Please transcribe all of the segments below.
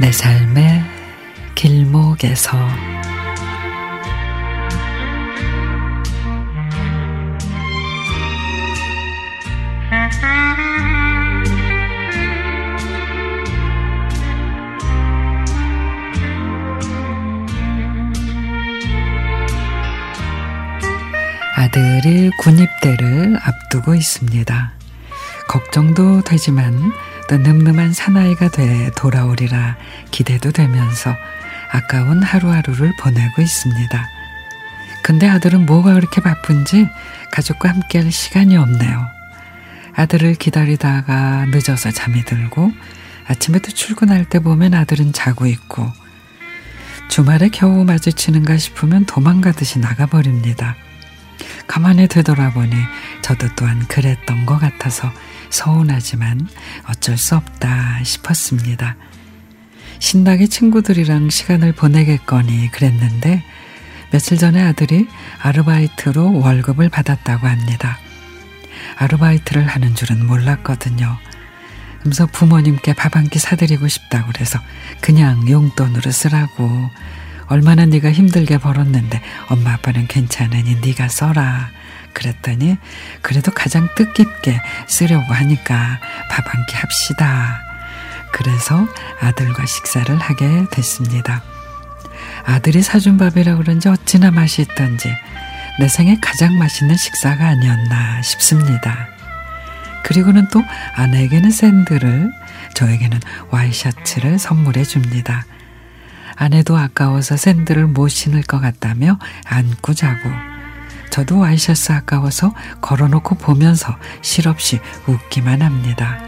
내 삶의 길목에서 아들이 군입대를 앞두고 있습니다. 걱정도 되지만 또 늠름한 사나이가 돼 돌아오리라 기대도 되면서 아까운 하루하루를 보내고 있습니다. 근데 아들은 뭐가 그렇게 바쁜지 가족과 함께 할 시간이 없네요. 아들을 기다리다가 늦어서 잠이 들고 아침에도 출근할 때 보면 아들은 자고 있고 주말에 겨우 마주치는가 싶으면 도망가듯이 나가버립니다. 가만히 되돌아보니 저도 또한 그랬던 것 같아서 서운하지만 어쩔 수 없다 싶었습니다. 신나게 친구들이랑 시간을 보내겠거니 그랬는데 며칠 전에 아들이 아르바이트로 월급을 받았다고 합니다. 아르바이트를 하는 줄은 몰랐거든요. 그래서 부모님께 밥 한 끼 사드리고 싶다고 그래서 그냥 용돈으로 쓰라고 얼마나 네가 힘들게 벌었는데 엄마 아빠는 괜찮으니 네가 써라. 그랬더니 그래도 가장 뜻깊게 쓰려고 하니까 밥 한 끼 합시다. 그래서 아들과 식사를 하게 됐습니다. 아들이 사준 밥이라 그런지 어찌나 맛이 있던지 내 생에 가장 맛있는 식사가 아니었나 싶습니다. 그리고는 또 아내에게는 샌드를 저에게는 와이셔츠를 선물해 줍니다. 아내도 아까워서 샌들을 못 신을 것 같다며 안고 자고 저도 와이셔츠 아까워서 걸어놓고 보면서 실없이 웃기만 합니다.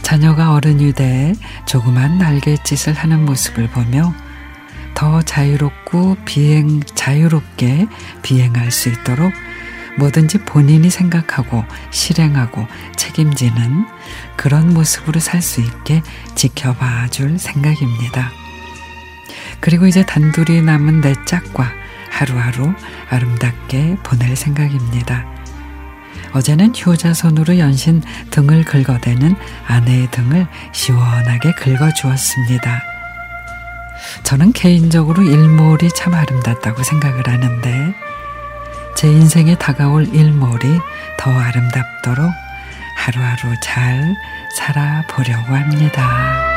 자녀가 어른이 돼 조그만 날갯짓을 하는 모습을 보며 더 자유롭고 비행, 자유롭게 비행할 수 있도록 뭐든지 본인이 생각하고 실행하고 책임지는 그런 모습으로 살 수 있게 지켜봐 줄 생각입니다. 그리고 이제 단둘이 남은 내 짝과 하루하루 아름답게 보낼 생각입니다. 어제는 효자손으로 연신 등을 긁어대는 아내의 등을 시원하게 긁어주었습니다. 저는 개인적으로 일몰이 참 아름답다고 생각을 하는데 제 인생에 다가올 일몰이 더 아름답도록 하루하루 잘 살아보려고 합니다.